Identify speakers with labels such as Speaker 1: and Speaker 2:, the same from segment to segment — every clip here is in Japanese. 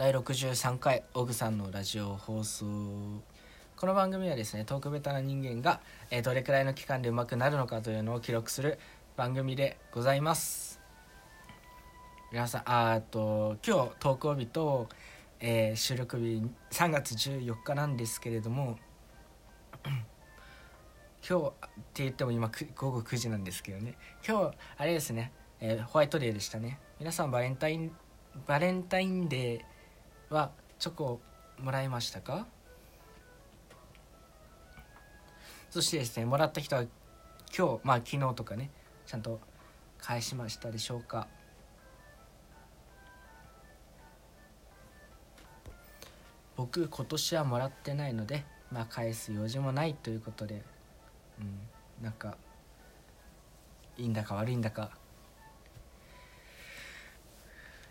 Speaker 1: 第63回オグさんのラジオ放送。この番組はですねトークベタな人間が、えーどれくらいの期間で上手くなるのかというのを記録する番組でございます。皆さんあっと今日投稿日と、えー収録日3月14日なんですけれども 今日って言っても今午後9時なんですけどね。今日あれですね、えーホワイトデーでしたね。皆さんバレンタインバレンタインデーはチョコもらいましたか？そしてですねもらった人は今日まあ昨日とかねちゃんと返しましたでしょうか？僕今年はもらってないのでまあ返す用事もないということでうんなんかいいんだか悪いんだか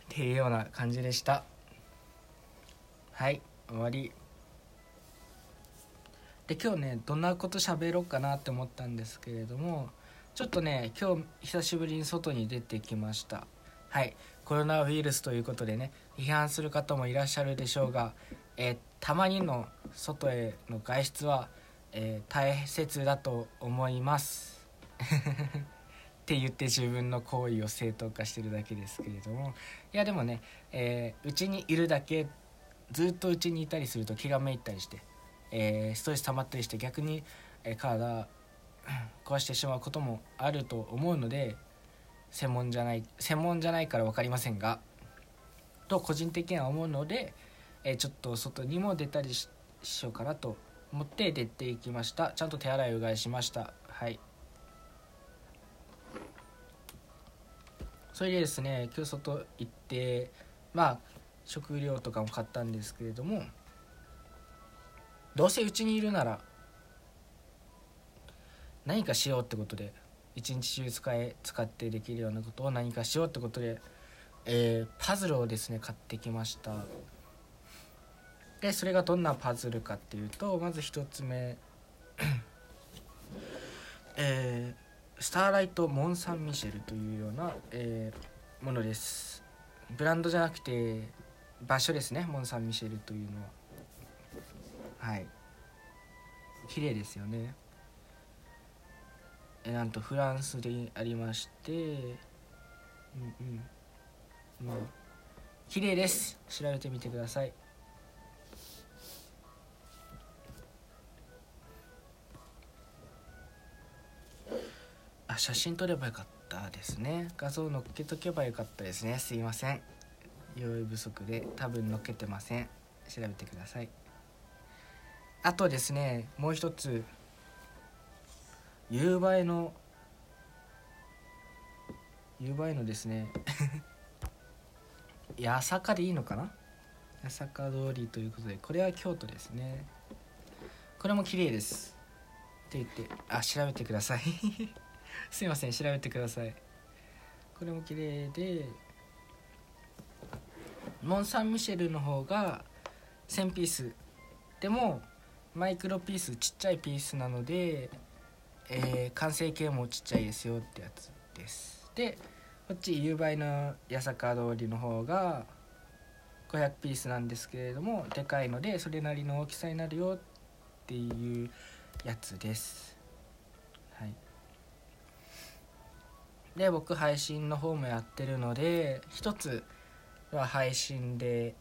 Speaker 1: っていうような感じでした。はい終わり。で今日ねどんなこと喋ろうかなって思ったんですけれどもちょっとね今日久しぶりに外に出てきました。はいコロナウイルスということでね批判する方もいらっしゃるでしょうが、えーたまにの外への外出は、えー大切だと思います。って言って自分の行為を正当化してるだけですけれども。いやでもねえーうち、にいるだけずっとうちにいたりすると気がめいったりして、えーストレス溜まったりして逆に、えー体壊してしまうこともあると思うので専門じゃない専門じゃないから分かりませんがと個人的には思うので、えーちょっと外にも出たりししようかなと思って出ていきました。ちゃんと手洗いうがいしました。はい。それでですね今日外行ってまあ食料とかも買ったんですけれどもどうせうちにいるなら何かしようってことで一日中使え使ってできるようなことを何かしようってことで、えーパズルをですね買ってきました。でそれがどんなパズルかっていうとまず一つ目えースターライト・モン・サン・ミシェルというような、えーものです。ブランドじゃなくて場所ですねモン・サン・ミシェルというのは。はい。綺麗ですよね。えなんとフランスでありましてうんうん。まあ綺麗です。調べてみてください。あ写真撮ればよかったですね。画像載っけとけばよかったですね。すいません。用意不足で多分載っけてません。調べてください。あとですねもう一つ。夕映えの夕映えのですね。八坂でいいのかな？八坂通りということでこれは京都ですね。これも綺麗です。って言ってあ調べてください。すいません調べてください。これも綺麗でモン・サン・ミシェルの方が1000ピース。でもマイクロピースちっちゃいピースなので、えー完成形もちっちゃいですよってやつです。でこっち夕映えの八坂通りの方が500ピースなんですけれどもでかいのでそれなりの大きさになるよっていうやつです。はい。で僕配信の方もやってるので一つは配信で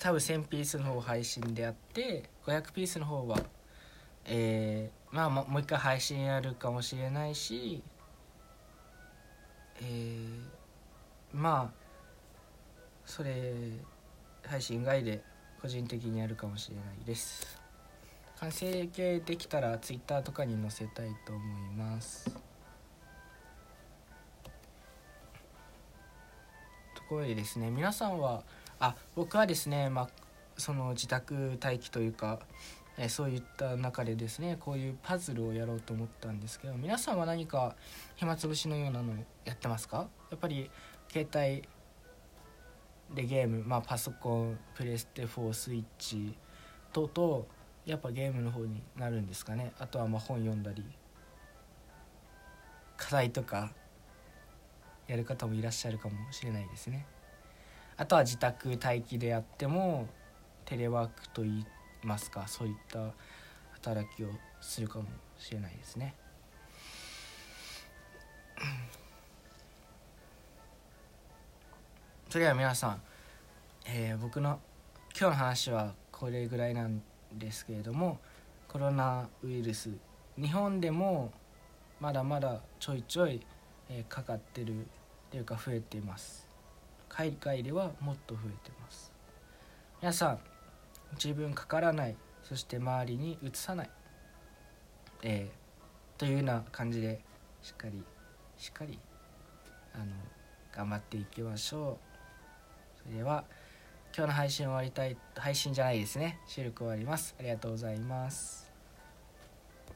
Speaker 1: 多分1000ピースの方配信であって500ピースの方はえーまあもう一回配信やるかもしれないしえーまあそれ配信外で個人的にやるかもしれないです。完成形できたら Twitter とかに載せたいと思います。ところでですね。皆さんはあ僕はですねまあその自宅待機というかえそういった中でですねこういうパズルをやろうと思ったんですけど皆さんは何か暇つぶしのようなのやってますか？やっぱり携帯でゲーム、まあ、パソコンプレステ4スイッチ等々やっぱゲームの方になるんですかね？あとはま本読んだり課題とかやる方もいらっしゃるかもしれないですねあとは自宅待機であってもテレワークといいますかそういった働きをするかもしれないですね。それでは皆さん、えー、僕の今日の話はこれぐらいなんですけれどもコロナウイルス日本でもまだまだちょいちょい、え、かかってるというか増えてます。海外ではもっと増えてます。皆さん自分かからない。そして周りにうつさない、えー、というような感じでしっかりしっかりあの頑張っていきましょう。それでは今日の配信終わりたい配信じゃないですね。収録終わります。ありがとうございます。